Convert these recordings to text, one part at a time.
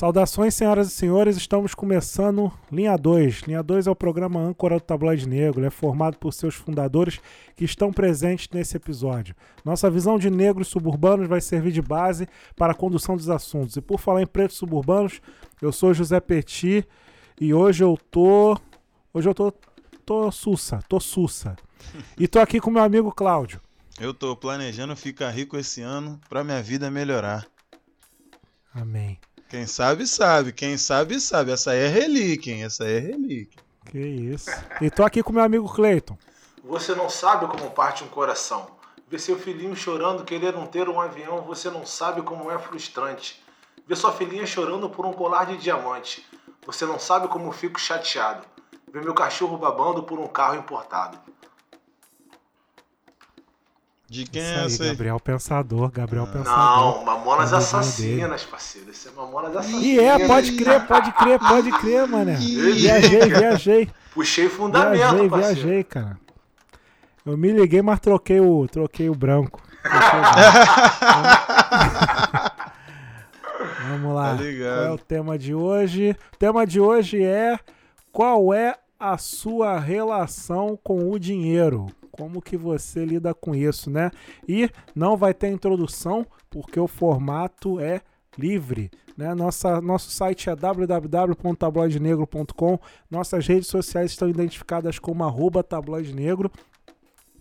Saudações, senhoras e senhores, estamos começando Linha 2. Linha 2 é o programa âncora do Tabloide Negro, é formado por seus fundadores que estão presentes nesse episódio. Nossa visão de negros suburbanos vai servir de base para a condução dos assuntos. E por falar em pretos suburbanos, eu sou José Petit e hoje eu tô. Hoje eu tô. tô sussa, tô sussa. E tô aqui com meu amigo Cláudio. Eu tô planejando ficar rico esse ano para minha vida melhorar. Amém. Quem sabe, sabe. Quem sabe, sabe. Essa aí é relíquia, hein? Essa aí é relíquia. Que isso. E tô aqui com meu amigo Cleiton. Você não sabe como parte um coração. Ver seu filhinho chorando, querer não ter um avião, você não sabe como é frustrante. Ver sua filhinha chorando por um colar de diamante. Você não sabe como fico chateado. Ver meu cachorro babando por um carro importado. De quem Isso é essa aí? Gabriel Pensador, Gabriel Pensador. Não, Mamonas É Assassinas, parceiro. Isso é Mamonas Assassinas. E é, pode crer, pode crer, pode crer, mané. Viajei, viajei. Puxei fundamento, Viajei, parceiro. viajei, cara. Eu me liguei, mas troquei o, troquei o branco. Vamos lá. Tá. Qual é o tema de hoje? O tema de hoje é qual é a sua relação com o dinheiro? Como que você lida com isso, né? E não vai ter introdução, porque o formato é livre. Né? Nossa, nosso site é www.tabloidenegro.com. Nossas redes sociais estão identificadas como tabloidenegro.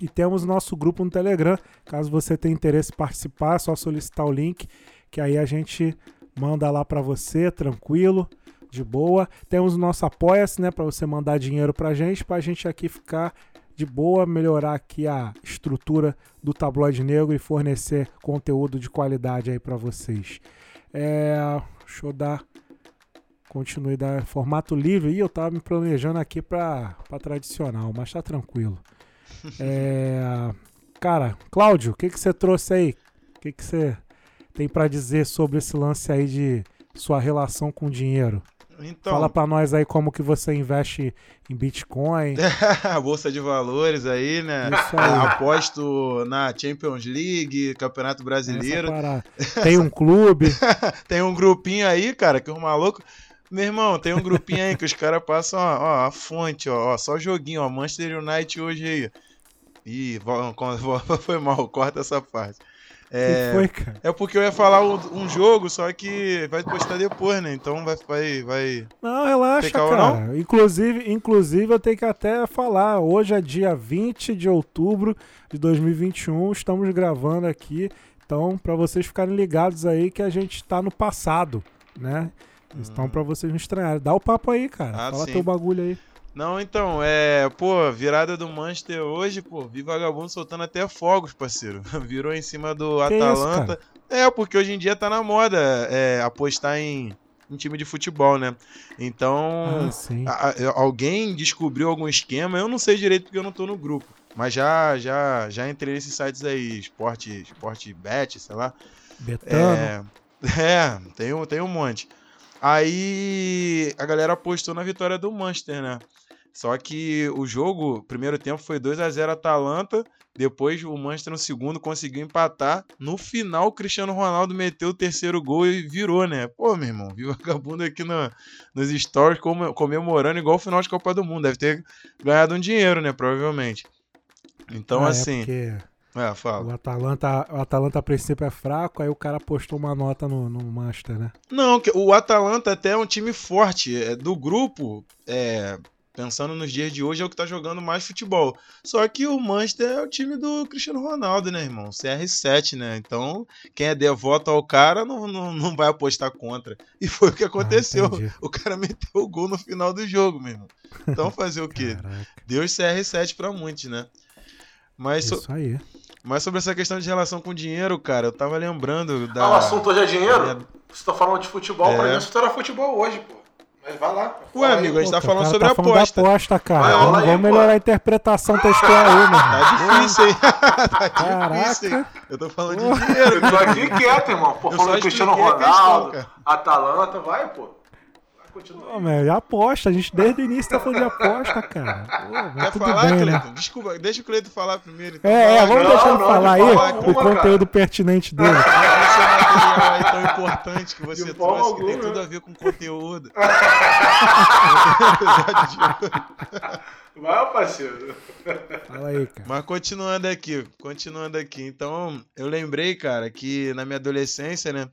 E temos nosso grupo no Telegram. Caso você tenha interesse em participar, é só solicitar o link, que aí a gente manda lá para você, tranquilo, de boa. Temos o nosso Apoia-se, né, para você mandar dinheiro pra gente, pra gente aqui ficar de boa, melhorar aqui a estrutura do Tabloide Negro e fornecer conteúdo de qualidade aí para vocês. É, deixa eu dar continuidade, formato livre. E eu tava me planejando aqui para tradicional, mas tá tranquilo. É, cara, Cláudio, o que, que você trouxe aí? O que, que você tem para dizer sobre esse lance aí de sua relação com o dinheiro? Então, Fala pra nós aí como que você investe em Bitcoin. a Bolsa de Valores aí, né? Isso aí. Aposto na Champions League, Campeonato Brasileiro. Tem um clube. Tem um grupinho aí, cara, que os malucos. Meu irmão, tem um grupinho aí que os caras passam, ó, ó, a fonte, ó, ó, só joguinho, ó, Manchester United hoje aí. Ih, foi mal, corta essa parte. É, foi, cara? é porque eu ia falar um, um jogo, só que vai postar depois, né? Então vai, vai, vai. Não, relaxa, cara. Inclusive, inclusive, eu tenho que até falar. Hoje é dia 20 de outubro de 2021. Estamos gravando aqui. Então, pra vocês ficarem ligados aí que a gente tá no passado, né? Então, pra vocês não estranharem. Dá o papo aí, cara. Ah, Fala sim. teu bagulho aí. Não, então, é. Pô, virada do Manchester hoje, pô, vi vagabundo soltando até fogos, parceiro. Virou em cima do Que Atalanta. é, porque hoje em dia tá na moda é, apostar em, em time de futebol, né? Então. Ah, a- a- alguém descobriu algum esquema, eu não sei direito porque eu não tô no grupo. Mas já já já entrei nesses sites aí, esporte, esporte bet, sei lá. Betano. É, é tem, um, tem um monte. Aí a galera apostou na vitória do Manchester, né? Só que o jogo, primeiro tempo foi 2 a 0 Atalanta, depois o Manchester no segundo conseguiu empatar. No final, o Cristiano Ronaldo meteu o terceiro gol e virou, né? Pô, meu irmão, viu vagabundo aqui no, nos stories come- comemorando igual o final de Copa do Mundo. Deve ter ganhado um dinheiro, né? Provavelmente. Então, Ah, é assim. porque É, fala. o Atalanta, o Atalanta a princípio é fraco, aí o cara postou uma nota no, no Manchester, né? Não, o Atalanta até é um time forte. é, do grupo, é, pensando nos dias de hoje, é o que tá jogando mais futebol. Só que o Manchester é o time do Cristiano Ronaldo, né, irmão? CR7, né? Então, quem é devoto ao cara não, não, não vai apostar contra. E foi o que aconteceu. entendi. o cara meteu o gol no final do jogo, meu irmão. Então, fazer o quê? Deus CR7 pra muitos, né? Mas, so- isso aí. mas sobre essa questão de relação com dinheiro, cara, eu tava lembrando da. Ah, o assunto hoje é dinheiro? minha- Você tá falando de futebol, É. pra mim isso era futebol hoje, pô. Mas vai lá. Ué, fala aí. amigo, a gente tá falando cara sobre tá falando aposta. aposta, cara. Vai, vamos aí, vamos melhorar a interpretação textual aí, meu irmão. Tá difícil, hein? tá difícil, hein? Caraca. Eu tô falando de dinheiro. Eu tô aqui quieto, irmão. Pô, falando de Cristiano questão, Ronaldo, cara. Atalanta, vai, pô. Continua. Pô, é aposta. A gente desde o início tá falando de aposta, cara. Pô, Quer tudo falar, bem, Cleiton? né? Desculpa, deixa o Cleiton falar primeiro. então. É, é, vamos cara. deixar ele não, falar aí o conteúdo cara. pertinente dele. Chamar material aí tão importante que você trouxe, que tem alguma. tudo a ver com conteúdo. Vai, parceiro. Fala aí, cara. Mas continuando aqui, continuando aqui. Então, eu lembrei, cara, que na minha adolescência, né?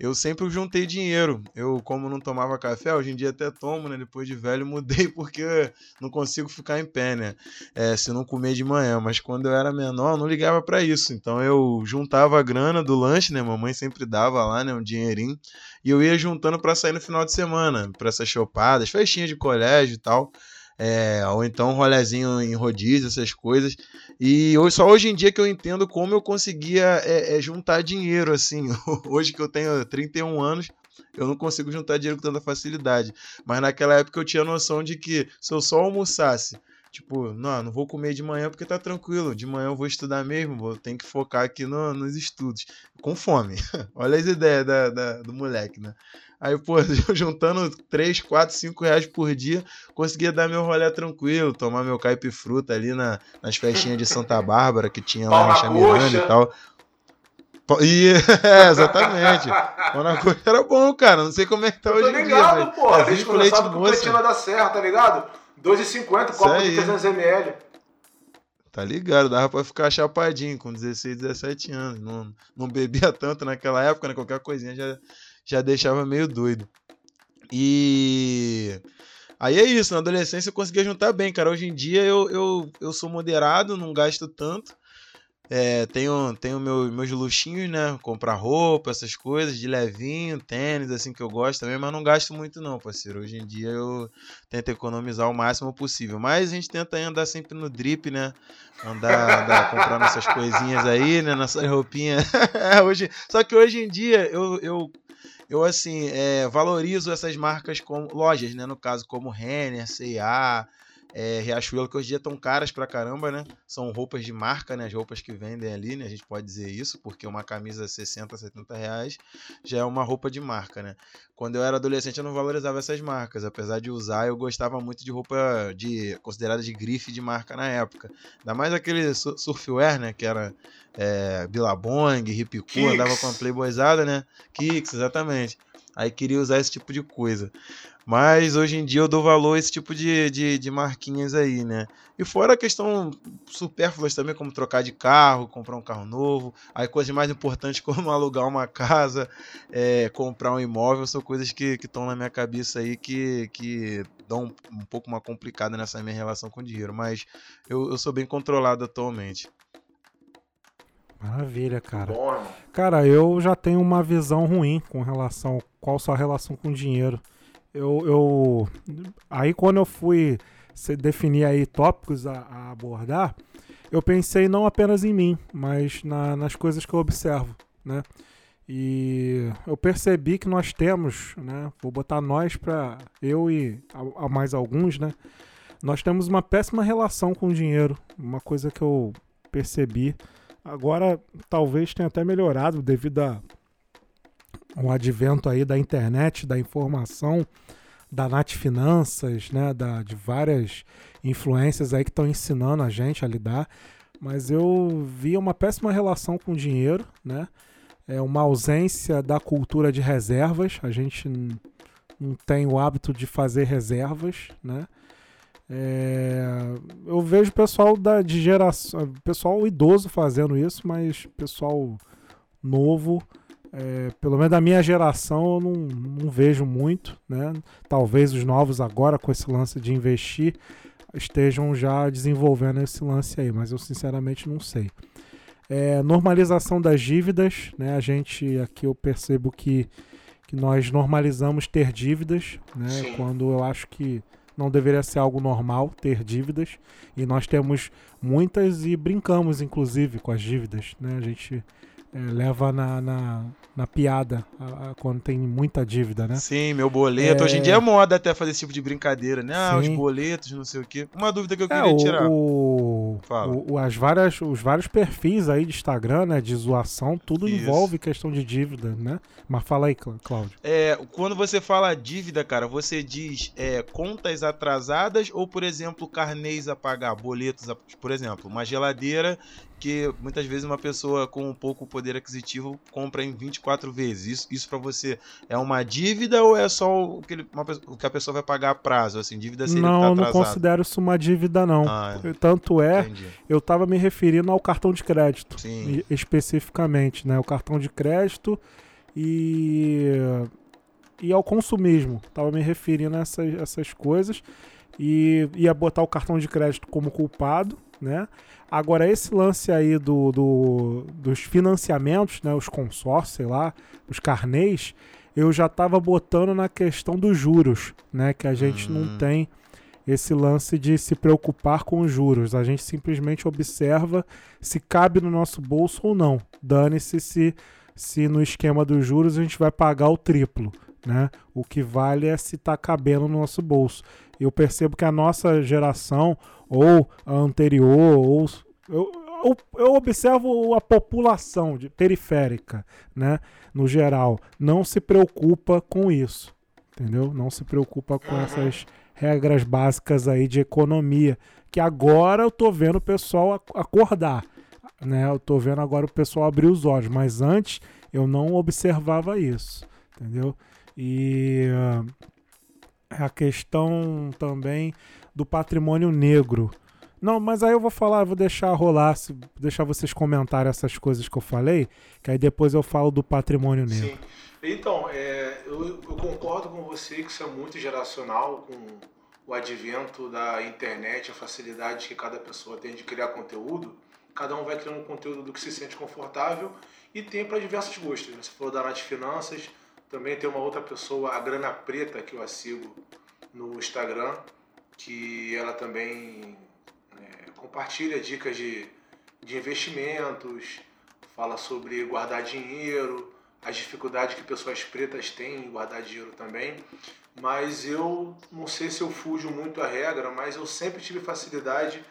Eu sempre juntei dinheiro. Eu, como não tomava café, hoje em dia até tomo, né? Depois de velho, mudei porque não consigo ficar em pé, né? É, se não comer de manhã. Mas quando eu era menor, eu não ligava pra isso. Então eu juntava a grana do lanche, né? Mamãe sempre dava lá, né? Um dinheirinho. E eu ia juntando pra sair no final de semana, pra essas chopadas, festinha de colégio e tal. É, ou então rolezinho em rodízio, essas coisas. E só hoje em dia que eu entendo como eu conseguia é, é, juntar dinheiro, assim. Hoje que eu tenho 31 anos, eu não consigo juntar dinheiro com tanta facilidade. Mas naquela época eu tinha noção de que se eu só almoçasse, tipo, não, não vou comer de manhã porque tá tranquilo. De manhã eu vou estudar mesmo, vou ter que focar aqui no- nos estudos. Com fome. Olha as ideias da, da- do moleque, né? Aí, pô, juntando 3, 4, 5 reais por dia, conseguia dar meu rolê tranquilo, tomar meu caipifruta ali na, nas festinhas de Santa Bárbara, que tinha lá na Chamiranda coxa. e tal. E, é, exatamente. Pau na coxa era bom, cara. Não sei como é que tá Eu tô hoje em dia. ligado, mas pô. é Desde vinho que com. Cretina da Serra, tá ligado? 2,50, copo de 300ml. Tá ligado? Dava pra ficar chapadinho com 16, 17 anos. Não, não bebia tanto naquela época, né? Qualquer coisinha já, já deixava meio doido. E. Aí é isso, na adolescência eu conseguia juntar bem, cara. Hoje em dia eu, eu, eu sou moderado, não gasto tanto. É, tenho tenho meu, meus luxinhos, né? Comprar roupa, essas coisas, de levinho, tênis, assim que eu gosto também, mas não gasto muito, não, parceiro. Hoje em dia eu tento economizar o máximo possível. Mas a gente tenta andar sempre no drip, né? Andar, andar comprando essas coisinhas aí, né? Nessas roupinhas. Hoje, só que hoje em dia eu, eu, eu assim, é, valorizo essas marcas como lojas, né? No caso, como Renner, C&A, é, Riachuelo, que hoje em dia estão caras pra caramba, né? São roupas de marca, né? As roupas que vendem ali, né? A gente pode dizer isso, porque uma camisa 60, 70 reais já é uma roupa de marca, né? Quando eu era adolescente eu não valorizava essas marcas, apesar de usar, eu gostava muito de roupa de considerada de grife de marca na época. Ainda mais aquele su- surfwear, né? Que era é, Billabong, Kicks. andava com a playboyzada, né? Kicks, exatamente. Aí queria usar esse tipo de coisa. Mas hoje em dia eu dou valor a esse tipo de, de, de marquinhas aí, né? E fora a questão supérfluas também, como trocar de carro, comprar um carro novo. Aí coisas mais importantes como alugar uma casa, é, comprar um imóvel, são coisas que estão na minha cabeça aí que, que dão um, um pouco uma complicada nessa minha relação com o dinheiro. Mas eu, eu sou bem controlado atualmente. Maravilha, cara. Bom. Cara, eu já tenho uma visão ruim com relação qual sua relação com dinheiro. Eu, eu aí quando eu fui definir aí tópicos a, a abordar, eu pensei não apenas em mim, mas na- nas coisas que eu observo, né? E eu percebi que nós temos, né? Vou botar nós para eu e a, a mais alguns, né? Nós temos uma péssima relação com o dinheiro, uma coisa que eu percebi. Agora talvez tenha até melhorado devido a um advento aí da internet, da informação, da Nat Finanças, né, da, de várias influências aí que estão ensinando a gente a lidar. Mas eu vi uma péssima relação com o dinheiro, né? É uma ausência da cultura de reservas. A gente não tem o hábito de fazer reservas, né? É, eu vejo pessoal da, de geração, pessoal idoso fazendo isso, mas pessoal novo, é, pelo menos da minha geração, eu não, não vejo muito, né? Talvez os novos agora com esse lance de investir estejam já desenvolvendo esse lance aí, mas eu sinceramente não sei. É, normalização das dívidas, né? A gente aqui eu percebo que, que nós normalizamos ter dívidas, né? Sim. Quando eu acho que não deveria ser algo normal ter dívidas e nós temos muitas e brincamos inclusive com as dívidas, né? A gente é, leva na, na, na piada a- a- quando tem muita dívida, né? Sim, meu boleto. É. Hoje em dia é moda até fazer esse tipo de brincadeira, né? Ah, os boletos, não sei o quê. Uma dúvida que eu É, queria tirar. o, Fala. o- o- as várias, os vários perfis aí de Instagram, né, de zoação, tudo Isso. envolve questão de dívida, né? Mas fala aí, Clá- Cláudio. É, quando você fala dívida, cara, você diz é, contas atrasadas ou, por exemplo, carnês a pagar, boletos, a- por exemplo, uma geladeira porque muitas vezes uma pessoa com um pouco poder aquisitivo compra em 24 vezes. Isso, isso para você é uma dívida ou é só o que, ele, uma, o que a pessoa vai pagar a prazo? Assim, dívida seria não, tá eu não considero isso uma dívida, não. Ah, é. Tanto é, Entendi. eu estava me referindo ao cartão de crédito, Sim. especificamente, né? O cartão de crédito e e ao consumismo. Tava me referindo a essas, essas coisas e ia botar o cartão de crédito como culpado, né? Agora esse lance aí do, do- dos financiamentos, né? Os consórcios, sei lá, os carnês, eu já estava botando na questão dos juros, né? Que a gente não Hum. tem esse lance de se preocupar com os juros. A gente simplesmente observa se cabe no nosso bolso ou não. Dane-se se, se no esquema dos juros a gente vai pagar o triplo. Né? O que vale é se está cabendo no nosso bolso. Eu percebo que a nossa geração, ou a anterior, ou. Eu, eu, eu observo a população de, periférica, né? no geral, não se preocupa com isso. Entendeu? Não se preocupa com essas regras básicas aí de economia. Que agora eu tô vendo o pessoal ac- acordar. Né? Eu tô vendo agora o pessoal abrir os olhos. Mas antes eu não observava isso. Entendeu? E ah, a questão também do patrimônio negro. Não, mas aí eu vou falar, vou deixar rolar, deixar vocês comentarem essas coisas que eu falei, que aí depois eu falo do patrimônio negro. Sim. Então, é, eu, eu concordo com você que isso é muito geracional com o advento da internet, a facilidade que cada pessoa tem de criar conteúdo. Cada um vai criando um conteúdo do que se sente confortável e tem para diversos gostos. né? Você falou da Nath Finanças, também tem uma outra pessoa, a Grana Preta, que eu a sigo no Instagram, que ela também é, compartilha dicas de, de investimentos, fala sobre guardar dinheiro, as dificuldades que pessoas pretas têm em guardar dinheiro também. Mas eu não sei se eu fujo muito à regra, mas eu sempre tive facilidade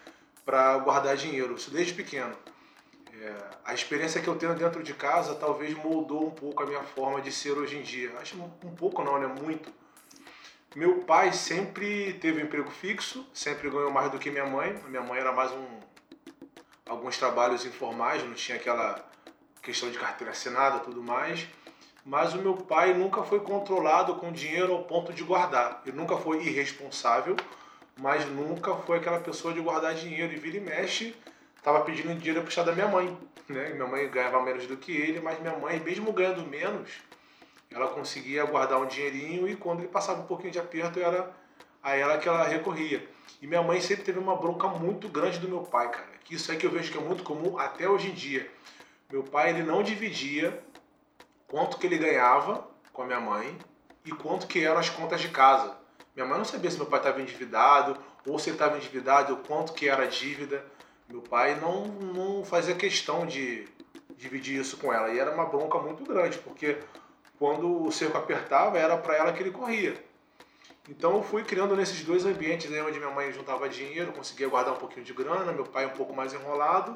para guardar dinheiro, desde pequeno. É, a experiência que eu tenho dentro de casa talvez moldou um pouco a minha forma de ser hoje em dia. Acho um- pouco não, né? Muito. Meu pai sempre teve um emprego fixo, sempre ganhou mais do que minha mãe. Minha mãe era mais um alguns trabalhos informais, não tinha aquela questão de carteira assinada tudo mais. Mas o meu pai nunca foi controlado com dinheiro ao ponto de guardar. Ele nunca foi irresponsável, mas nunca foi aquela pessoa de guardar dinheiro. E vira e mexe, estava pedindo dinheiro emprestado da minha mãe. Né? Minha mãe ganhava menos do que ele, mas minha mãe, mesmo ganhando menos, ela conseguia guardar um dinheirinho e quando ele passava um pouquinho de aperto, era a ela que ela recorria. E minha mãe sempre teve uma bronca muito grande do meu pai, cara. Que isso é que eu vejo que é muito comum até hoje em dia. Meu pai, ele não dividia quanto que ele ganhava com a minha mãe e quanto que eram as contas de casa. Minha mãe não sabia se meu pai estava endividado ou se ele estava endividado, ou quanto que era a dívida. Meu pai não, não fazia questão de dividir isso com ela. E era uma bronca muito grande, porque quando o cerco apertava, era para ela que ele corria. Então eu fui criando nesses dois ambientes aí onde minha mãe juntava dinheiro, conseguia guardar um pouquinho de grana, meu pai um pouco mais enrolado.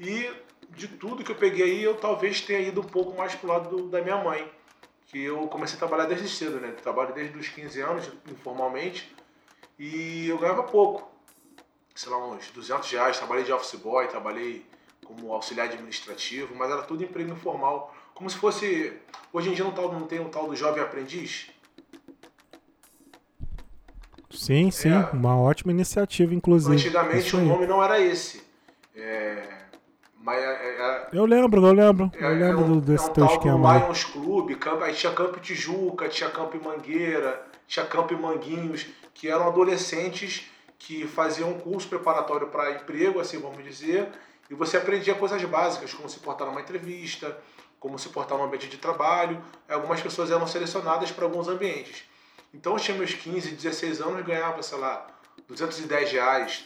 E de tudo que eu peguei aí, eu talvez tenha ido um pouco mais pro lado do- da minha mãe. Que eu comecei a trabalhar desde cedo, né? Eu trabalho desde os 15 anos, informalmente. E eu ganhava pouco. Sei lá, uns 200 reais. Trabalhei de office boy, trabalhei como auxiliar administrativo, mas era tudo emprego informal. Como se fosse... Hoje em dia não, tal- não tem o tal do jovem aprendiz? Sim, sim, É. uma ótima iniciativa, inclusive. Antigamente o nome não era esse. É, mas é- é- Eu lembro, eu lembro, É, eu lembro é um, desse é um teu tal esquema. Lions Club, campo, aí tinha Campo Tijuca, tinha Campo Mangueira, tinha Campo Manguinhos, que eram adolescentes que faziam um curso preparatório para emprego, assim vamos dizer, e você aprendia coisas básicas, como se portar numa entrevista, como se portar num ambiente de trabalho. Algumas pessoas eram selecionadas para alguns ambientes. Então eu tinha meus 15, 16 anos e ganhava, sei lá, 210 reais,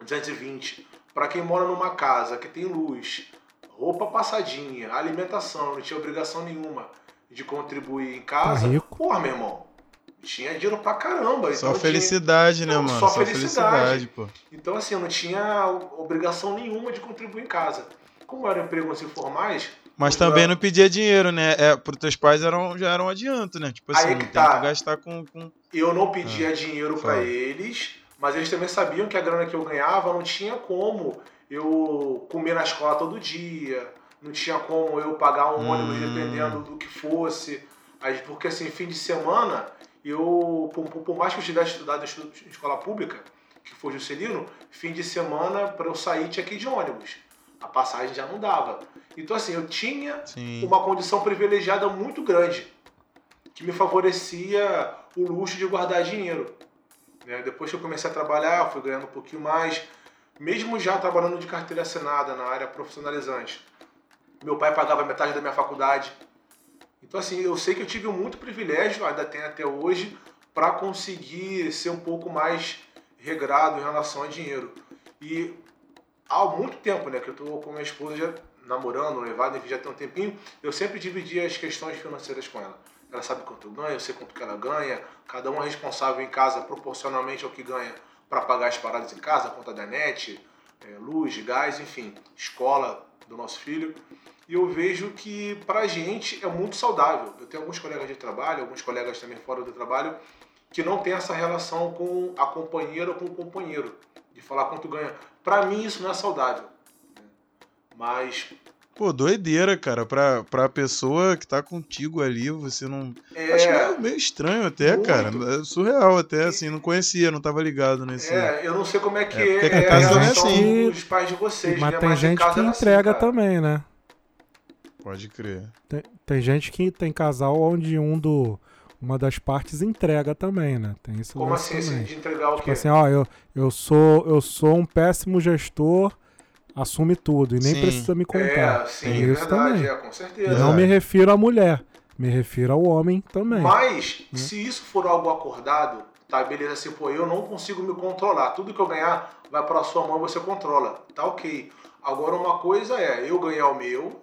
220. Para quem mora numa casa que tem luz, roupa passadinha, alimentação, não tinha obrigação nenhuma de contribuir em casa. Tá rico. Porra, meu irmão, tinha dinheiro pra caramba. Só então tinha- felicidade, né, Não, mano? só Só felicidade. felicidade, pô. Então, assim, eu não tinha obrigação nenhuma de contribuir em casa. Como eram empregos informais, Mas também não pedia dinheiro, né? É, pros teus pais eram, já era um adianto, né? Tipo assim, Aí que tem tá. que gastar com. com... eu não pedia dinheiro para eles, mas eles também sabiam que a grana que eu ganhava não tinha como eu comia na escola todo dia, não tinha como eu pagar um ônibus Hum. dependendo do que fosse. Porque assim, fim de semana, eu, por, por- mais que eu tivesse estudado em escola pública, que foi Juscelino, fim de semana, para eu sair, tinha que ir de ônibus. A passagem já não dava. Então assim, eu tinha Sim. uma condição privilegiada muito grande, que me favorecia o luxo de guardar dinheiro. né? Depois que eu comecei a trabalhar, fui ganhando um pouquinho mais, mesmo já trabalhando de carteira assinada na área profissionalizante. Meu pai pagava metade da minha faculdade. Então, assim, eu sei que eu tive muito privilégio, ainda tenho até hoje, para conseguir ser um pouco mais regrado em relação a dinheiro. E há muito tempo, né, que eu tô com minha esposa já namorando, noivado, enfim, já tem um tempinho, eu sempre dividi as questões financeiras com ela. Ela sabe quanto eu ganho, eu sei quanto que ela ganha, cada um é responsável em casa proporcionalmente ao que ganha para pagar as paradas em casa, conta da net, eh, luz, gás, enfim, escola do nosso filho. E eu vejo que pra gente é muito saudável. Eu tenho alguns colegas de trabalho, alguns colegas também fora do trabalho, que não tem essa relação com a companheira ou com o companheiro, de falar quanto ganha. Pra mim isso não é saudável. Mas Pô, doideira, cara. Pra, pra pessoa que tá contigo ali, você não. é, Acho meio, meio estranho até, Muito. cara. É surreal até, assim. Não conhecia, não tava ligado nesse. é, eu não sei como é que É, é, é, aqui a é relação assim. dos pais de vocês, Mas né? tem em gente que era assim, entrega cara. também, né? Pode crer. Tem, tem gente que tem casal onde um do, uma das partes entrega também, né? Tem isso Como assim, assim, de entregar o Tipo quê? assim, ó, eu, eu, sou, eu sou um péssimo gestor, assume tudo e nem Sim. precisa me contar. é, sim, Tem é isso verdade, também. é, com E certeza. não me refiro à mulher, me refiro ao homem também. Mas, Né? se isso for algo acordado, tá, beleza, assim, pô, eu não consigo me controlar. Tudo que eu ganhar vai pra sua mão e você controla. Tá ok. Agora, uma coisa é eu ganhar o meu,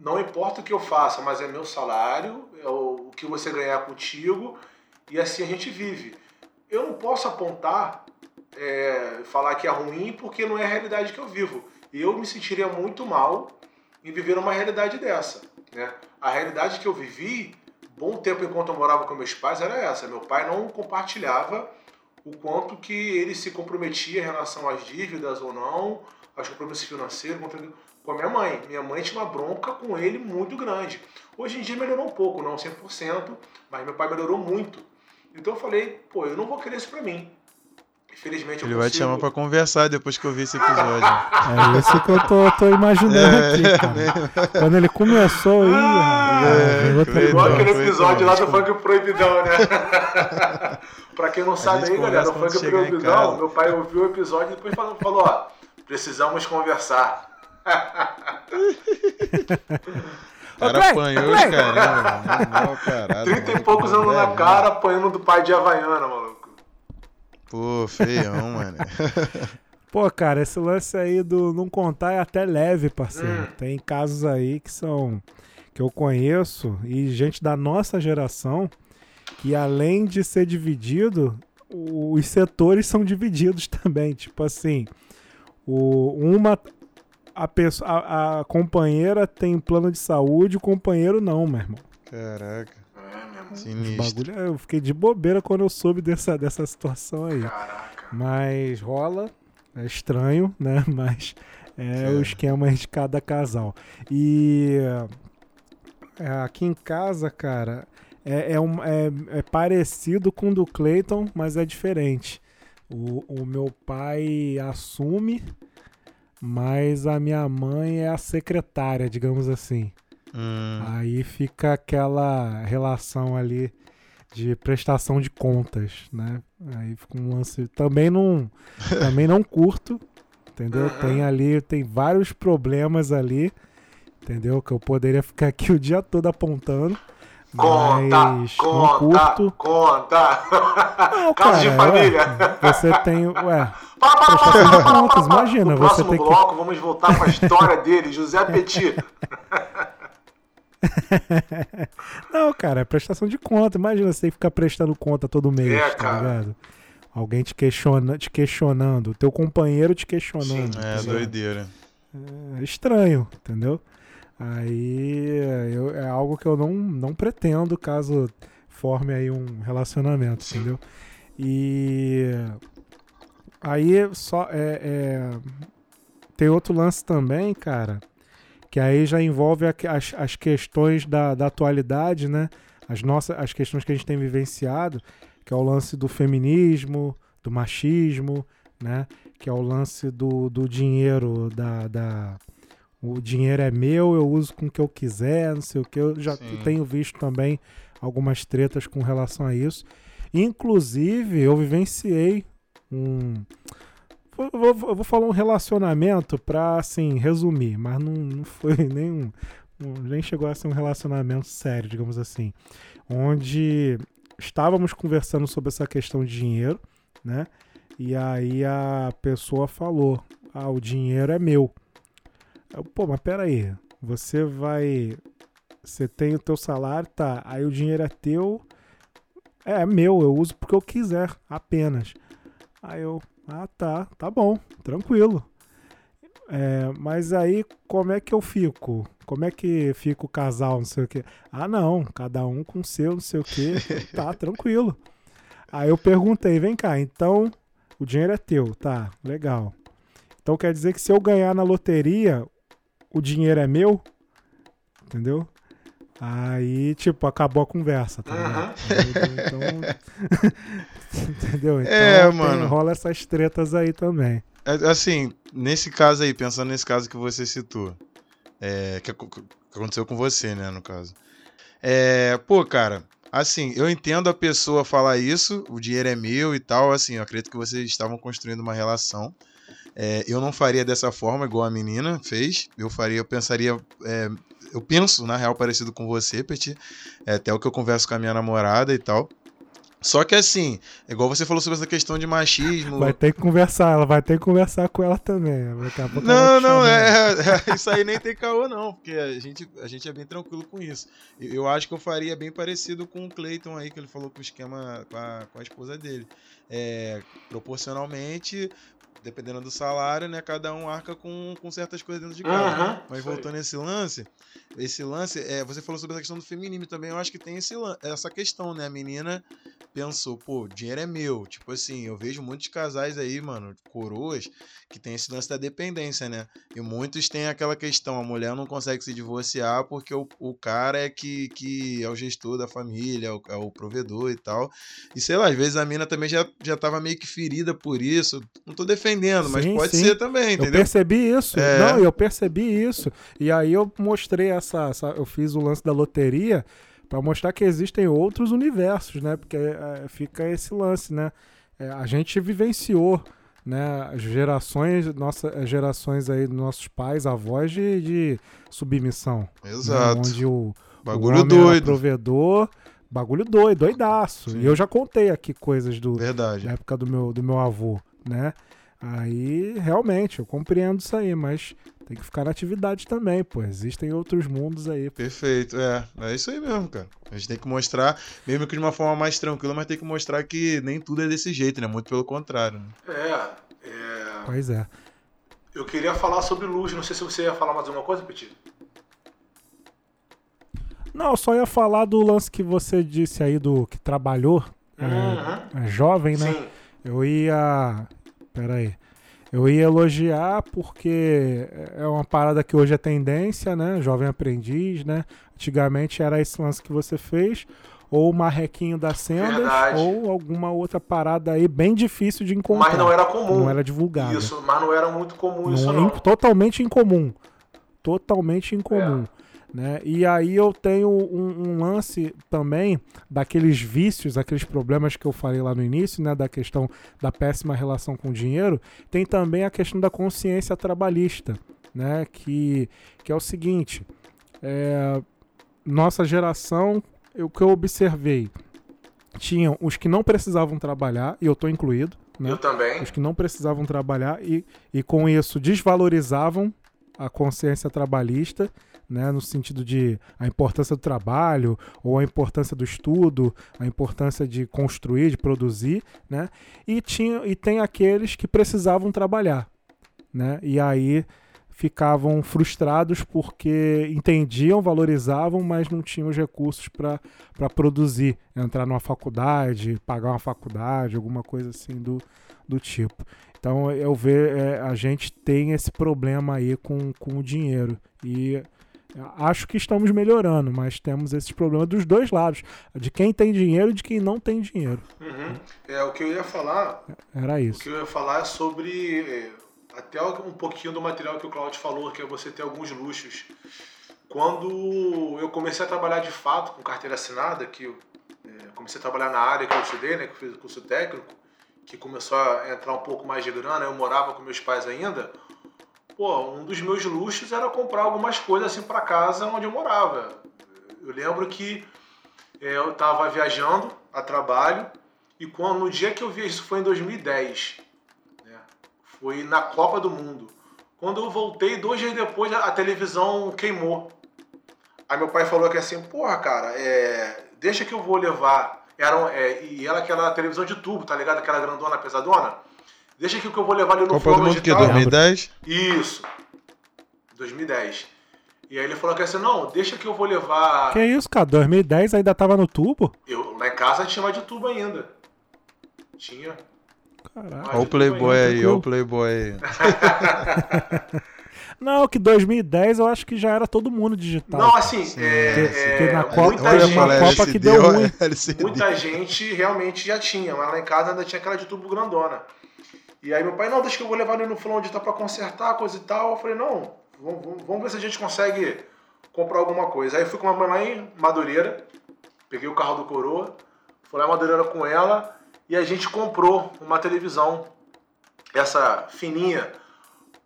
não importa o que eu faça, mas é meu salário, é o que você ganhar contigo, e assim a gente vive. Eu não posso apontar, é, falar que é ruim, porque não é a realidade que eu vivo. Eu me sentiria muito mal em viver uma realidade dessa. Né? A realidade que eu vivi, bom tempo enquanto eu morava com meus pais, era essa. Meu pai não compartilhava o quanto que ele se comprometia em relação às dívidas ou não, aos compromissos financeiros com a minha mãe. Minha mãe tinha uma bronca com ele muito grande. Hoje em dia melhorou um pouco, não 100%, mas meu pai melhorou muito. Então eu falei, pô, eu não vou querer isso pra mim. Infelizmente eu Ele vai te chamar pra conversar depois que eu ver esse episódio. É isso que eu tô, tô imaginando É, aqui, cara. Quando ele começou aí, Ah, é, Igual aquele episódio lá do. Funk Proibidão, né? pra quem não sabe aí, galera, o Funk Proibidão, meu pai ouviu o episódio e depois falou, falou ó, precisamos conversar. O cara apanhou de caramba, parado. Trinta e poucos anos na velho. cara apanhando do pai de Havaiana, maluco. Pô, feião, mano. Pô, cara, esse lance aí do não contar é até leve, parceiro. Hum. Tem casos aí que são. que eu conheço e gente da nossa geração que além de ser dividido, os setores são divididos também. Tipo assim, o, uma. A, pessoa, a, a companheira tem plano de saúde, o companheiro não, meu irmão. Caraca, É, sinistro. bagulho, eu fiquei de bobeira quando eu soube dessa, dessa situação aí. Caraca. Mas rola, é estranho, né? Mas é, É. o esquema de cada casal. E é, aqui em casa, cara, é, é, um- é- é parecido com o do Clayton, mas é diferente. O, o meu pai assume, mas a minha mãe é a secretária, digamos assim. Hum, Aí fica aquela relação ali de prestação de contas, né? Aí fica um lance. Também não, também não curto, entendeu? Tem ali, tem vários problemas ali, entendeu? Que eu poderia ficar aqui o dia todo apontando. Conta, mas conta, curto. conta. Não, Caso de família. ué, você tem, ué, Para, para, para, Prestação para, de para, para, contas, para. imagina, No você próximo tem que- bloco, vamos voltar com a história dele, José Petit. Não, cara, é prestação de conta. Imagina você tem que ficar prestando conta todo mês, É, tá cara. ligado? Alguém te, questiona, te questionando, teu companheiro te questionando. Sim. é entendeu? doideira. É estranho, entendeu? Aí eu- é algo que eu não, não pretendo caso forme aí um relacionamento, Sim. entendeu? E aí só é, é- tem outro lance também, cara, que aí já envolve a, as, as questões da, da atualidade, né? As, nossas, as questões que a gente tem vivenciado, que é o lance do feminismo, do machismo, né? Que é o lance do, do dinheiro, da, da, o dinheiro é meu, eu uso com o que eu quiser, não sei o que. Eu já Sim. tenho visto também algumas tretas com relação a isso. Inclusive, eu vivenciei um. Eu vou, eu vou falar um relacionamento pra, assim, resumir, mas não, não foi nenhum. Nem chegou a ser um relacionamento sério, digamos assim. Onde estávamos conversando sobre essa questão de dinheiro, né? E aí a pessoa falou: Ah, o dinheiro é meu. Pô, mas peraí, você vai. Você tem o teu salário, tá? Aí o dinheiro é teu. É, meu, eu uso porque eu quiser, apenas. Aí eu, ah tá, tá bom, tranquilo. É, mas aí como é que eu fico? Como é que fica o casal, não sei o que? Ah não, cada um com seu, não sei o que, tá, tranquilo. Aí eu perguntei, vem cá, então o dinheiro é teu, tá, legal. Então quer dizer que se eu ganhar na loteria, o dinheiro é meu? Entendeu? Aí, tipo, acabou a conversa, tá ligado? Então, entendeu? Então, é, tem, mano. rola essas tretas aí também. É, assim, nesse caso aí, pensando nesse caso que você citou, é, que, que aconteceu com você, né, no caso. É, pô, cara, assim, eu entendo a pessoa falar isso, o dinheiro é meu e tal, assim, eu acredito que vocês estavam construindo uma relação. É, eu não faria dessa forma, igual a menina fez. Eu faria, eu pensaria. É, eu penso, na real, parecido com você, Petit. É até o que eu converso com a minha namorada e tal. Só que assim, igual você falou sobre essa questão de machismo. Vai ter que conversar, ela vai ter que conversar com ela também. não, não, é, é, Isso aí nem tem caô, não, porque a gente, a gente é bem tranquilo com isso. Eu acho que eu faria bem parecido com o Clayton aí, que ele falou com o esquema com a, com a esposa dele. É, proporcionalmente, dependendo do salário, né? Cada um arca com, com certas coisas dentro de casa. Uhum, Mas voltando a esse lance, esse lance, é, você falou sobre a questão do feminismo também, eu acho que tem esse, essa questão, né? A menina pensou, pô, dinheiro é meu. Tipo assim, eu vejo muitos casais aí, mano, coroas, que tem esse lance da dependência, né? E muitos têm aquela questão, a mulher não consegue se divorciar porque o, o cara é que, que é o gestor da família, é o, é o provedor e tal. E sei lá, às vezes a mina também já, já tava meio que ferida por isso. Não tô defendendo, sim, mas pode sim. ser também, entendeu? Eu percebi isso. É... Não, eu percebi isso. E aí eu mostrei essa, essa eu fiz o lance da loteria para mostrar que existem outros universos, né? Porque é, fica esse lance, né? É, a gente vivenciou, né? Gerações, nossas gerações aí, nossos pais, avós de, de submissão. Né? Exato. Né? Onde o, bagulho o doido, provedor, bagulho doido, doidaço. Sim. E eu já contei aqui coisas do Verdade. da época do meu do meu avô, né? Aí, realmente, eu compreendo isso aí, mas tem que ficar na atividade também, pô. Existem outros mundos aí. Perfeito, é. É isso aí mesmo, cara. A gente tem que mostrar, mesmo que de uma forma mais tranquila, mas tem que mostrar que nem tudo é desse jeito, né? Muito pelo contrário. Né? É, é. Pois é. Eu queria falar sobre luz, não sei se você ia falar mais alguma coisa, Petit. Não, eu só ia falar do lance que você disse aí do que trabalhou, é, uhum. é, é jovem, né? Sim. Eu ia. Pera aí. Eu ia elogiar porque é uma parada que hoje é tendência, né? Jovem aprendiz, né? Antigamente era esse lance que você fez, ou o marrequinho das sendas, ou alguma outra parada aí bem difícil de encontrar. Mas não era comum. Não era divulgado. Isso, mas não era muito comum não, isso não. Totalmente incomum. Totalmente incomum. É. Né? E aí eu tenho um, um, lance também daqueles vícios, aqueles problemas que eu falei lá no início, né? da questão da péssima relação com o dinheiro, tem também a questão da consciência trabalhista, né? que, que é o seguinte, é, nossa geração, o que eu observei, tinham os que não precisavam trabalhar, e eu estou incluído, né? Eu também. Os que não precisavam trabalhar e, e com isso desvalorizavam a consciência trabalhista né, no sentido de a importância do trabalho ou a importância do estudo, a importância de construir, de produzir, né? E tinha e tem aqueles que precisavam trabalhar, né? E aí ficavam frustrados porque entendiam, valorizavam, mas não tinham os recursos para produzir, entrar numa faculdade, pagar uma faculdade, alguma coisa assim do, do tipo. Então eu vejo, é, a gente tem esse problema aí com, com o dinheiro. E acho que estamos melhorando, mas temos esses problemas dos dois lados. De quem tem dinheiro e de quem não tem dinheiro. Uhum. É, o que eu ia falar. Era isso. O que eu ia falar é sobre. é, até um pouquinho do material que o Claudio falou, que é você ter alguns luxos. Quando eu comecei a trabalhar de fato com carteira assinada, que eu é, comecei a trabalhar na área que eu estudei, né, que eu fiz o curso técnico, que começou a entrar um pouco mais de grana, eu morava com meus pais ainda. Pô, um dos meus luxos era comprar algumas coisas assim para casa onde eu morava. Eu lembro que é, eu estava viajando a trabalho e quando no dia que eu vi isso foi em 2010, né? Foi na Copa do Mundo. Quando eu voltei, dois dias depois a televisão queimou. Aí meu pai falou que assim, porra, cara, é, deixa que eu vou levar. Era, é, e ela aquela televisão de tubo, tá ligado? Aquela grandona, pesadona. Deixa que eu vou levar ali no Copa do forno Mundo que? tal. 2010? Isso. 2010. E aí ele falou que assim, não, deixa que eu vou levar. Que isso, cara? 2010 ainda tava no tubo? Eu, lá em casa tinha mais de tubo ainda. Tinha. Caraca. Olha o Playboy aí, olha o Playboy aí. Não, que 2010 eu acho que já era todo mundo digital. Não, assim, Sim. é, Que- é, que na Copa- muita, gente, Copa que deu ruim. LCD. muita gente realmente já tinha, mas lá em casa ainda tinha aquela de tubo grandona. E aí meu pai, não, deixa que eu vou levar ele no fulano onde tá pra consertar, coisa e tal. Eu falei, não, vamos, vamos- ver se a gente consegue comprar alguma coisa. Aí eu fui com a mamãe em Madureira, peguei o carro do coroa, fui lá em Madureira com ela e a gente comprou uma televisão, essa fininha.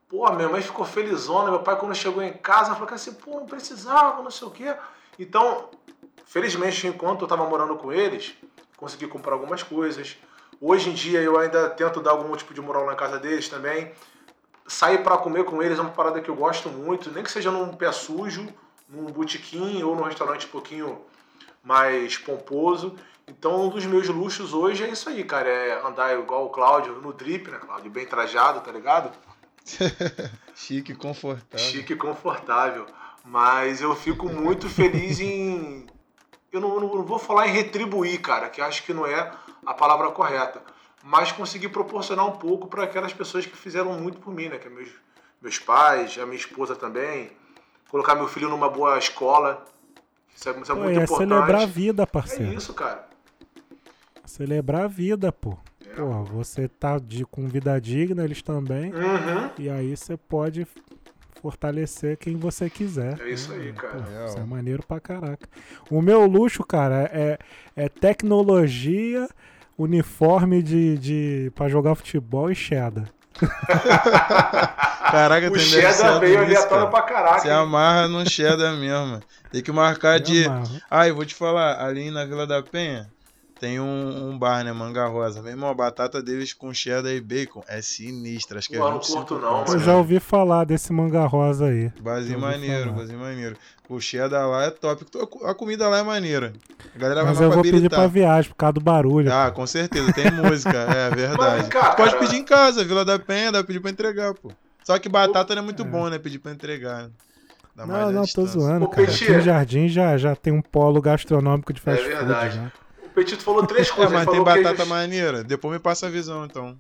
Pô, minha mãe ficou felizona, meu pai quando chegou em casa falou assim, pô, não precisava, não sei o quê. Então, felizmente, enquanto eu tava morando com eles, consegui comprar algumas coisas. Hoje em dia eu ainda tento dar algum tipo de moral na casa deles também. Sair para comer com eles é uma parada que eu gosto muito, nem que seja num pé sujo, num botequim ou num restaurante um pouquinho mais pomposo. Então, um dos meus luxos hoje é isso aí, cara. É andar igual o Cláudio, no drip, né, Cláudio? Bem trajado, tá ligado? Chique e confortável. Chique e confortável. Mas eu fico muito feliz em. Eu não, não vou falar em retribuir, cara, que acho que não é a palavra correta. Mas conseguir proporcionar um pouco para aquelas pessoas que fizeram muito por mim, né? Que é meus, meus pais, a minha esposa também. Colocar meu filho numa boa escola. Isso é, isso é Pô, muito é importante. celebrar a vida, É parceiro. isso, cara. Celebrar a vida, pô. É. Pô, você tá de, com vida digna, eles também. Uhum. E aí você pode fortalecer quem você quiser. É isso aí, Pô, cara. É, isso é maneiro pra caraca. O meu luxo, cara, é, é tecnologia, uniforme de, de pra jogar futebol e cheddar. Caraca, O tem cheddar veio aleatório pra caraca. Hein? amarra no cheddar mesmo. Tem que marcar de. Eu amarro. Ah, eu vou te falar, ali na Vila da Penha tem um, um bar, né? Manga Rosa. Meu irmão, a batata deles com cheddar e bacon é sinistra. Acho que é Pô, eu não 25 curto não, Eu já né? ouvi falar desse manga rosa aí. Ouvi maneiro, barzinho maneiro. O cheddar lá é top. A comida lá é maneira. A galera vai Mas mais eu pra vou pedir pra viagem por causa do barulho. Ah, com certeza, tem música, é verdade. cá, Pode pedir em casa, Vila da Penha, dá pra pedir pra entregar, pô. Só que batata não é muito É. bom, né? Pedir pra entregar. Dá mais não, não, tô distância. zoando, Ô, cara. Peixe. Aqui no Jardim já, já tem um polo gastronômico de fast É food. verdade. Já, O Petito falou três É, coisas. mas Ele tem falou batata queijo- maneira. Depois me passa a visão, então.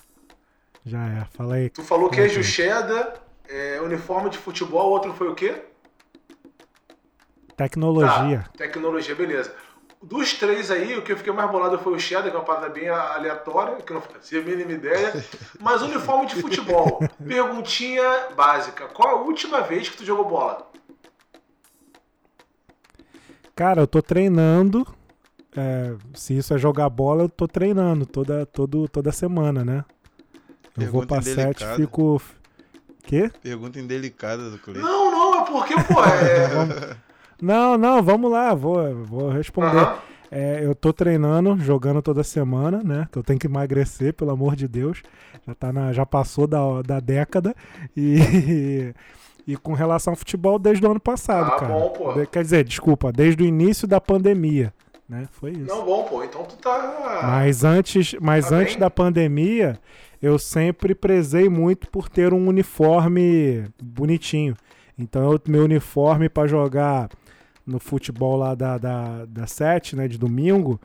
já é. Fala aí. Tu falou queijo Uhum. cheddar, é, uniforme de futebol, o outro foi o quê? Tecnologia. Tá, tecnologia, beleza. Dos três aí, o que eu fiquei mais bolado foi o cheddar, que é uma parada bem aleatória, que eu não fazia a mínima ideia. Mas uniforme de futebol. Perguntinha básica. Qual a última vez que tu jogou bola? Cara, eu tô treinando. É, se isso é jogar bola, eu tô treinando toda, todo, toda semana, né? Eu vou Pergunta pra sete, fico. Quê? Pergunta indelicada do Cleiton. Não, não, é porque, pô, é... Não, não, vamos lá, vou, vou responder. Aham. É, eu tô treinando, jogando toda semana, né? Que eu tenho que emagrecer, pelo amor de Deus. Já, tá na, já passou da, da década. E, e com relação ao futebol, desde o ano passado, Ah, cara. bom, quer dizer, desculpa, desde o início da pandemia, né? Foi isso. Não, bom, pô, então tu tá... Mas antes, mas Tá antes bem. da pandemia, eu sempre prezei muito por ter um uniforme bonitinho. Então, eu- meu uniforme para jogar no futebol lá da, da, da 7, né, de domingo,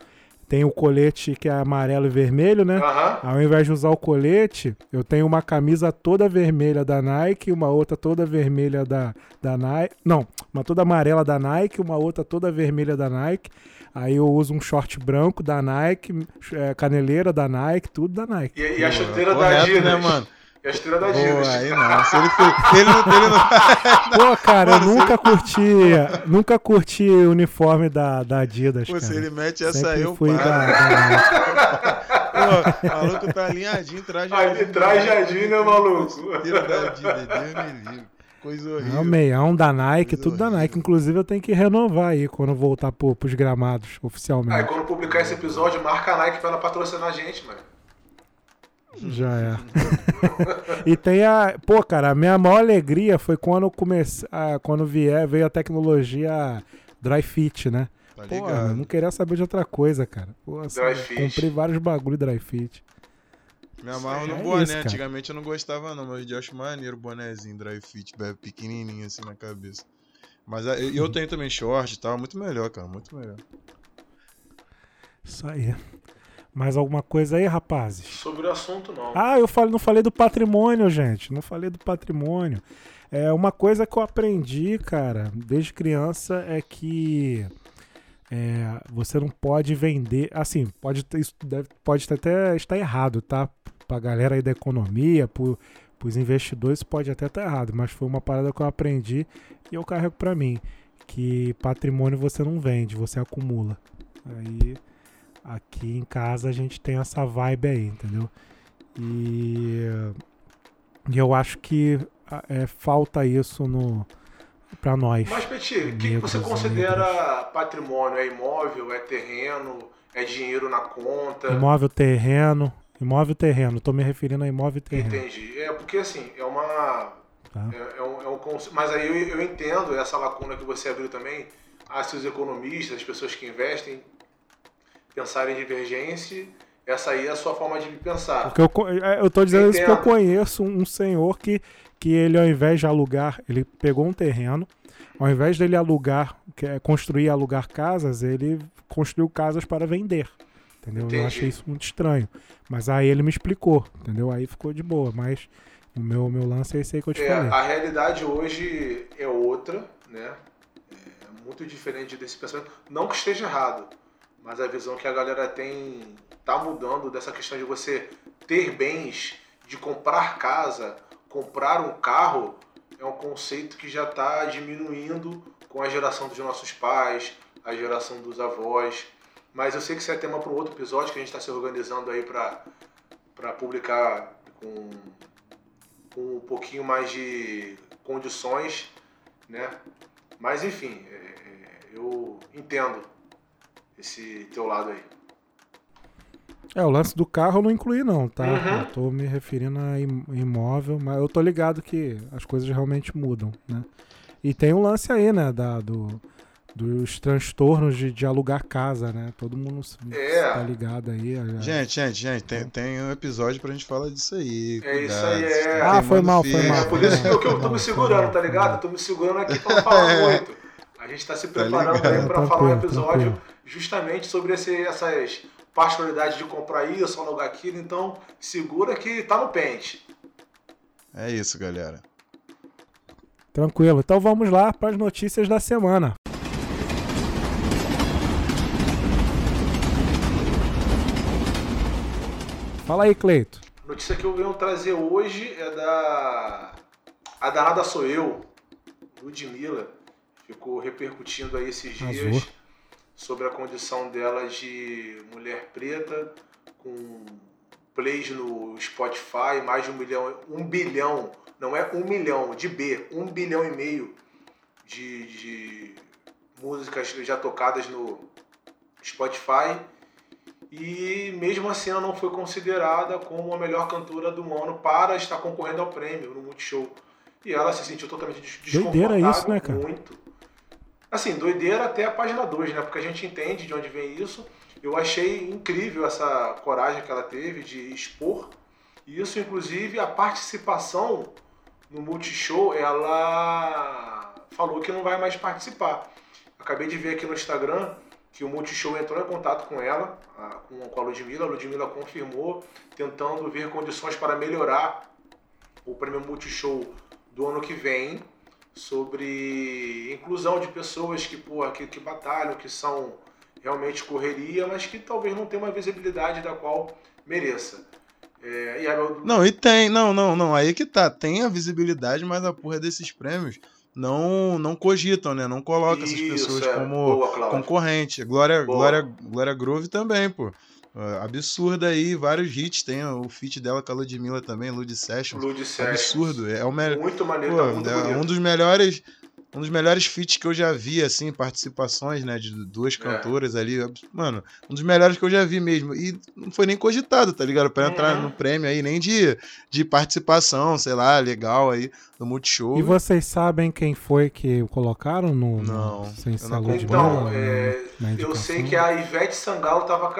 tem o colete que é amarelo e vermelho, né? Ao invés de usar o colete, eu tenho uma camisa toda vermelha da Nike, uma outra toda vermelha da, da Nike. Não, uma toda amarela da Nike, uma outra toda vermelha da Nike. Aí eu uso um short branco da Nike, é, caneleira da Nike, tudo da Nike. E, e a chuteira da Correto, Adidas. né, mano? E a chuteira da Pô, Adidas. aí não. Se ele, for- ele não, ele não, Pô, cara, Mano, eu nunca curti, nunca curti o uniforme da, da Adidas, pô, cara. se ele mete essa Sempre aí, eu fui da, da Nike. Pô, o maluco tá alinhadinho, traje Ali traz jardim, né, maluco? Tira da Adidas, Deus me livre. Coisa É o horrível. meião da Nike, Coisa tudo da horrível. Nike. Inclusive eu tenho que renovar aí quando eu voltar pro, pros gramados Aí oficialmente. quando publicar esse episódio, marca a Nike pra ela patrocinar a gente, mano. Já é. e tem a. Pô, cara, a minha maior alegria foi quando eu comecei. ah, quando vier, veio a tecnologia Dry Fit, né? Tá Pô, não queria saber de outra coisa, cara. Pô, assim, Dry Fit. comprei vários bagulho Dry Fit. Me amarro no É boné. isso. Antigamente eu não gostava, não, mas eu acho maneiro o bonézinho dry fit, bem pequenininho assim na cabeça. Mas a- eu, eu tenho também short e tal, muito melhor, cara, muito melhor. Isso aí. Mais alguma coisa aí, rapazes? Sobre o assunto, não. Ah, eu falei, não falei do patrimônio, gente. Não falei do patrimônio. É uma coisa que eu aprendi, cara, desde criança é que é, você não pode vender. Assim, pode isso deve, pode até estar errado, tá? Pra galera aí da economia, pro, pros investidores, pode até estar errado, mas foi uma parada que eu aprendi e eu carrego pra mim. Que patrimônio você não vende, você acumula. Aí aqui em casa a gente tem essa vibe aí, entendeu? E, e eu acho que ah, é, falta isso no para nós. Mas, Petit, o que, você considera patrimônio? É imóvel? É terreno? É dinheiro na conta? Imóvel terreno, imóvel terreno. Tô me referindo a imóvel e terreno. Entendi. É porque assim, é uma. Tá? É, é um, é um Mas aí eu, eu entendo essa lacuna que você abriu também. Ah, se os economistas, as pessoas que investem, pensarem em divergência, essa aí é a sua forma de pensar. Porque eu, é, eu tô dizendo isso porque eu Entendo. conheço um senhor que, que ele, ao invés de alugar, ele pegou um terreno, ao invés dele alugar, é construir alugar casas, ele construiu casas para vender. Entendeu? Entendi. Eu achei isso muito estranho. Mas aí ele me explicou, entendeu? Aí ficou de boa. Mas o meu, meu lance é esse aí que eu te É, falei. a realidade hoje é outra, né? É muito diferente desse pensamento. Não que esteja errado, mas a visão que a galera tem tá mudando dessa questão de você ter bens, de comprar casa, comprar um carro, é um conceito que já está diminuindo com a geração dos nossos pais, a geração dos avós. Mas eu sei que isso é tema para um outro episódio que a gente está se organizando aí para publicar com com um pouquinho mais de condições, né? Mas enfim, é, é, eu entendo esse teu lado aí. É, o lance do carro eu não incluí não, tá? Uhum. Eu tô me referindo a im- imóvel, mas eu tô ligado que as coisas realmente mudam, né? E tem um lance aí, né, da, do, dos transtornos de, de alugar casa, né? Todo mundo se- É. tá ligado aí. já- Gente, gente, gente, tem, tem um episódio pra gente falar disso aí. É isso cuidado, aí, é. Ah, foi mal, foi mal, É por isso que eu, que eu tô me segurando, tá ligado? Eu tô me segurando aqui pra não falar muito. A gente tá se preparando ligado. aí pra Tranquilo, falar um episódio tranquilo. justamente sobre esse, essas particularidades de comprar isso, alugar aquilo. Então, segura que tá no pente. É isso, galera. Tranquilo. Então vamos lá para as notícias da semana. Fala aí, Cleito. A notícia que eu venho trazer hoje é da. A danada sou eu, Ludmilla. Ficou repercutindo aí esses dias Azul. Sobre a condição dela de mulher preta, com plays no Spotify, mais de um milhão, um bilhão, não é um milhão, de B, um bilhão e meio de, de músicas já tocadas no Spotify. E mesmo assim ela não foi considerada como a melhor cantora do ano para estar concorrendo ao prêmio no Multishow. E ela se sentiu totalmente des- Doideira desconfortável. isso, né, cara? Muito. Assim, doideira até a página 2, né? Porque a gente entende de onde vem isso. Eu achei incrível essa coragem que ela teve de expor. E isso, inclusive, a participação no Multishow, ela falou que não vai mais participar. Acabei de ver aqui no Instagram que o Multishow entrou em contato com ela, com a Ludmilla. A Ludmilla confirmou, tentando ver condições para melhorar o prêmio Multishow do ano que vem, sobre inclusão de pessoas que, porra, que, que batalham, que são realmente correria, mas que talvez não tenham uma visibilidade da qual mereça. É, e. Não, e tem, não, não, não, aí que tá, tem a visibilidade, mas a porra desses prêmios não não cogitam, né? Não coloca essas pessoas é. como Boa, concorrente. Glória, Glória, Glória Groove também, pô. Uh, absurda aí, vários hits. Tem o feat dela com a Ludmilla também, Lud Sessions. Lud Sessions. Absurdo. É o melhor. Muito maneiro, pô, tá muito é um dos melhores um dos melhores feats que eu já vi, assim, participações, né, de duas é. cantoras é. ali. Mano, um dos melhores que eu já vi mesmo. E não foi nem cogitado, tá ligado? Pra entrar uhum. no prêmio aí, nem de, de participação, sei lá, legal aí, no Multishow. E vocês sabem quem foi que colocaram no. Não. no sem não de então, é, eu sei que a Ivete Sangalo tava,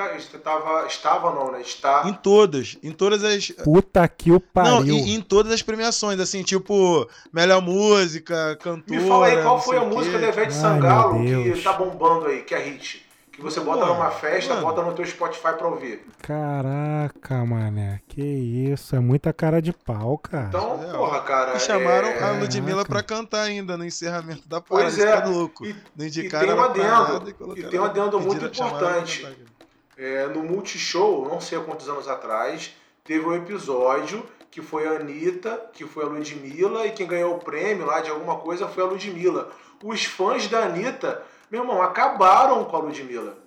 tava, estava, não, né? Está. Em todas. Em todas as. Puta que o pariu. Não, em, em todas as premiações, assim, tipo, melhor música, cantor fala aí qual foi a música da Ivete Sangalo que tá bombando aí, que é hit. Que você bota Pô, numa festa, mano. bota no teu Spotify pra ouvir. Caraca, mané. Que isso, é muita cara de pau, cara. Então, é, porra, cara. E chamaram é... a Ludmilla pra cantar ainda no encerramento da parada. Pois é. louco. E, e tem um adendo, e, e tem um adendo muito importante. É, no Multishow, não sei há quantos anos atrás, teve um episódio que foi a Anitta, que foi a Ludmilla, e quem ganhou o prêmio lá de alguma coisa foi a Ludmilla. Os fãs da Anitta, meu irmão, acabaram com a Ludmilla.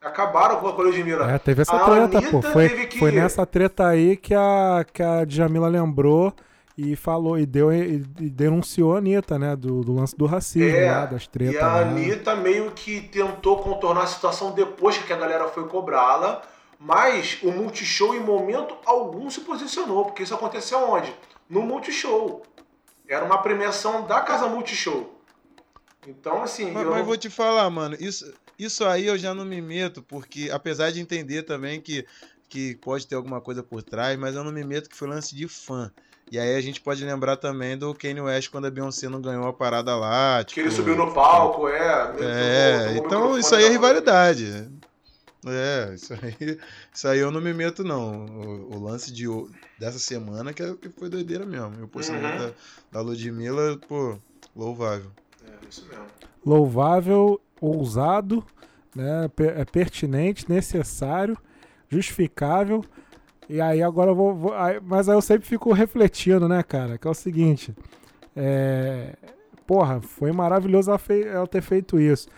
Acabaram com a Ludmilla. É, teve essa a treta, Anitta pô. Foi, que... foi nessa treta aí que a, que a Djamila lembrou e falou, e deu e, e denunciou a Anitta, né? Do, do lance do racismo, é, lá, das tretas. E a Anitta meio que tentou contornar a situação depois que a galera foi cobrá-la mas o Multishow, em momento algum, se posicionou, porque isso aconteceu onde? No Multishow. Era uma premiação da Casa Multishow. Então, assim. Mas, eu mas vou te falar, mano, isso, isso aí eu já não me meto, porque apesar de entender também que, que pode ter alguma coisa por trás, mas eu não me meto que foi lance de fã. E aí a gente pode lembrar também do Kanye West quando a Beyoncé não ganhou a parada lá. Tipo, que ele subiu no palco, é. É, então isso aí é rivalidade. É, isso aí, isso aí eu não me meto, não. O, o lance de, dessa semana que, é, que foi doideira mesmo. E o posicionamento uhum. da, da Ludmilla, pô, louvável. É, isso mesmo. Louvável, ousado, né? É pertinente, necessário, justificável. E aí agora eu vou. vou aí, mas aí eu sempre fico refletindo, né, cara? Que é o seguinte. É, porra, foi maravilhoso ela, fei, ela ter feito isso.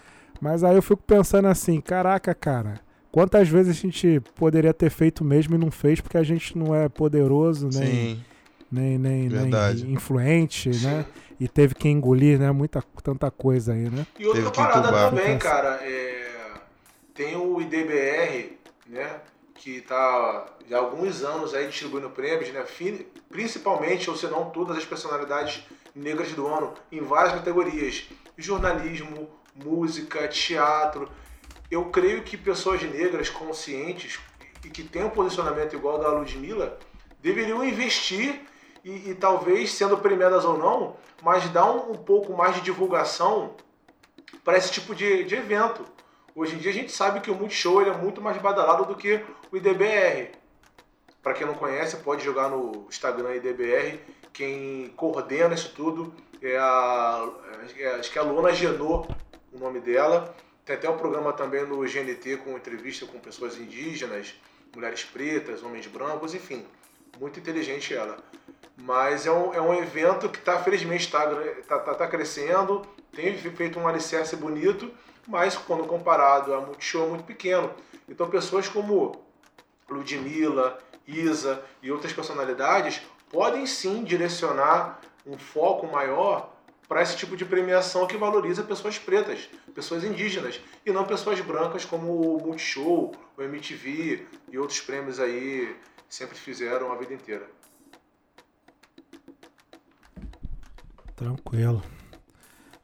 Mas aí eu fico pensando assim, caraca, cara Quantas vezes a gente poderia ter feito mesmo e não fez porque a gente não é poderoso, nem, nem, nem, nem, influente, Sim. né? E teve que engolir, né? Muita, tanta coisa aí, né? E outra parada também, cara, é... tem o IDBR, né? Que tá já há alguns anos aí distribuindo prêmios, né? Principalmente, ou se não todas as personalidades negras do ano, em várias categorias. Jornalismo, música, teatro eu creio que pessoas negras conscientes e que têm um posicionamento igual da Ludmilla deveriam investir e, e talvez, sendo premiadas ou não, mas dar um, um pouco mais de divulgação para esse tipo de, de, evento. Hoje em dia a gente sabe que o Multishow ele é muito mais badalado do que o IDBR. Para quem não conhece, pode jogar no Instagram IDBR. Quem coordena isso tudo é a. É, acho que é a Luana Genot, o nome dela. Tem até um programa também no GNT com entrevista com pessoas indígenas, mulheres pretas, homens brancos, enfim. Muito inteligente ela. Mas é um, é um evento que tá, felizmente está tá, tá, tá crescendo, tem feito um alicerce bonito, mas quando comparado a Multishow é muito pequeno. Então pessoas como Ludmilla, Isa e outras personalidades podem sim direcionar um foco maior para esse tipo de premiação que valoriza pessoas pretas, pessoas indígenas, e não pessoas brancas como o Multishow, o MTV e outros prêmios aí sempre fizeram a vida inteira. Tranquilo.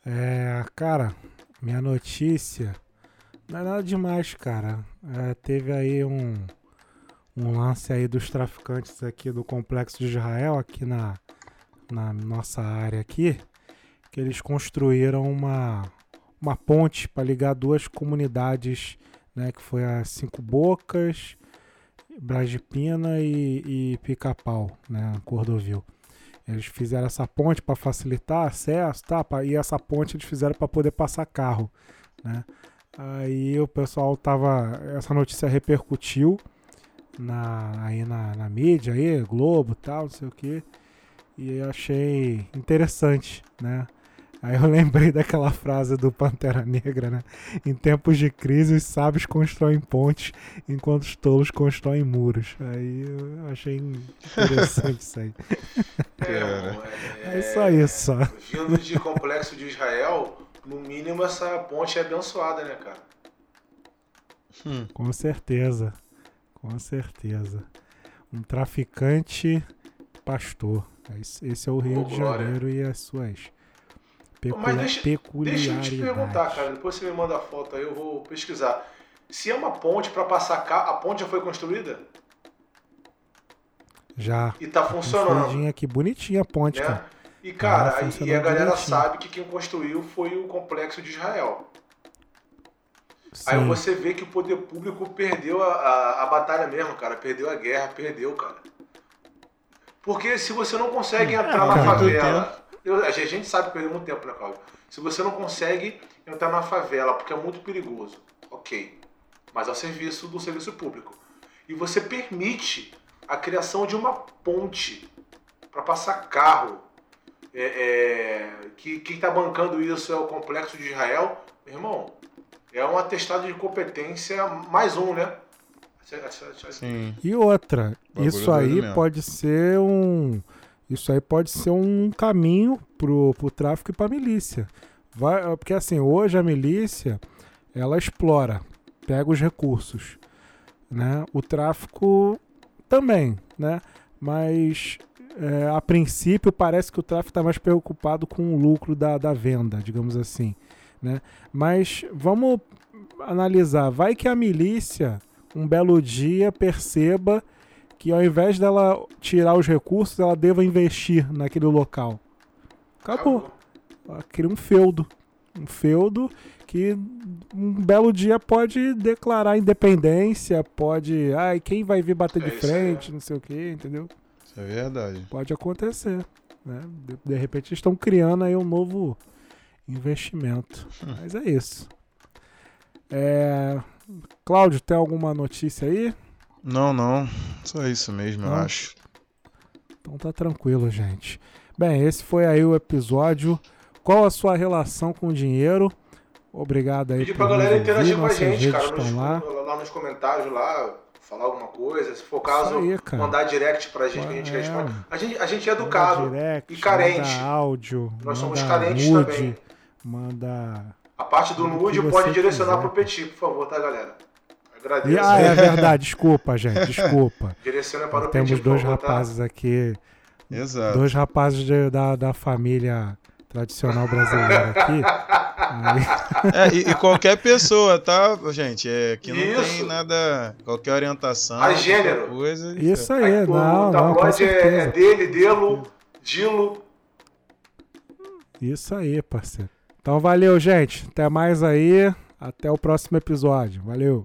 É, cara, minha notícia não é nada demais, cara. É, teve aí um, um lance aí dos traficantes aqui do Complexo de Israel, aqui na, na nossa área aqui que eles construíram uma, uma ponte para ligar duas comunidades, né, que foi a Cinco Bocas, Brás de Pina e, e Pica-Pau, né, Cordovil. Eles fizeram essa ponte para facilitar acesso, tá? E essa ponte eles fizeram para poder passar carro, né? Aí o pessoal tava, essa notícia repercutiu na aí na, na mídia aí, Globo, tal, não sei o que. E eu achei interessante, né? Aí eu lembrei daquela frase do Pantera Negra, né? Em tempos de crise, os sábios constroem pontes, enquanto os tolos constroem muros. Aí eu achei interessante isso aí. É, é, é só isso. Só. Vindo de complexo de Israel, no mínimo essa ponte é abençoada, né, cara? Hum. Com certeza. Com certeza. Um traficante pastor. Esse é o Rio oh, de Janeiro e as suas mas deixa, deixa eu te perguntar, cara. Depois você me manda a foto aí, eu vou pesquisar. Se é uma ponte para passar cá, a ponte já foi construída? Já. E tá, tá funcionando. aqui, bonitinha a ponte, né? cara. E, cara, tá e a galera bonitinho. sabe que quem construiu foi o complexo de Israel. Sim. Aí você vê que o poder público perdeu a, a, a, batalha mesmo, cara. Perdeu a guerra, perdeu, cara. Porque se você não consegue hum. entrar é, na favela eu, a gente sabe perder muito tempo, né, Cláudio? Se você não consegue entrar na favela porque é muito perigoso, ok. Mas é o serviço do serviço público. E você permite a criação de uma ponte para passar carro. É, é, que quem está bancando isso é o Complexo de Israel. Meu irmão, é um atestado de competência mais um, né? Sim. E outra, isso aí pode ser um isso aí pode ser um caminho pro, pro tráfico e pra milícia. Vai, porque assim, hoje a milícia, ela explora, pega os recursos, né? O tráfico também, né? Mas é, a princípio parece que o tráfico está mais preocupado com o lucro da, da venda, digamos assim, né? Mas vamos analisar, vai que a milícia um belo dia perceba que ao invés dela tirar os recursos, ela deva investir naquele local. Acabou. Ela cria um feudo. Um feudo que um belo dia pode declarar independência, pode. Ai, quem vai vir bater é de frente, não sei o que, entendeu? Isso é verdade. Pode acontecer. Né? De, de repente estão criando aí um novo investimento. Hum. Mas é isso. É... Cláudio, tem alguma notícia aí? Não, não. Só isso mesmo, não. eu acho. Então tá tranquilo, gente. Bem, esse foi aí o episódio. Qual a sua relação com o dinheiro? Obrigado aí. Pedir pra galera interagir com a gente, cara. Nos, lá. lá nos comentários lá, falar alguma coisa. Se for caso, aí, mandar direct pra gente que a gente é. responde. A gente, a gente é educado direct, e carente. Manda áudio. Nós somos carentes nude, também. Manda. A parte do nude pode direcionar quiser. pro Petit, por favor, tá, galera? Agradeço. Ah, é verdade. Desculpa, gente. Desculpa. Direciona para o Temos dois rapazes tá? aqui. Exato. Dois rapazes de, da, da família tradicional brasileira aqui. É, e, e, qualquer pessoa, tá, gente? É, que não Isso. tem nada, qualquer orientação, a gênero. coisa. Isso aí, aí não, o tabloide é, é dele, dele, Dilo. Isso aí, parceiro. Então valeu, gente. Até mais aí. Até o próximo episódio. Valeu.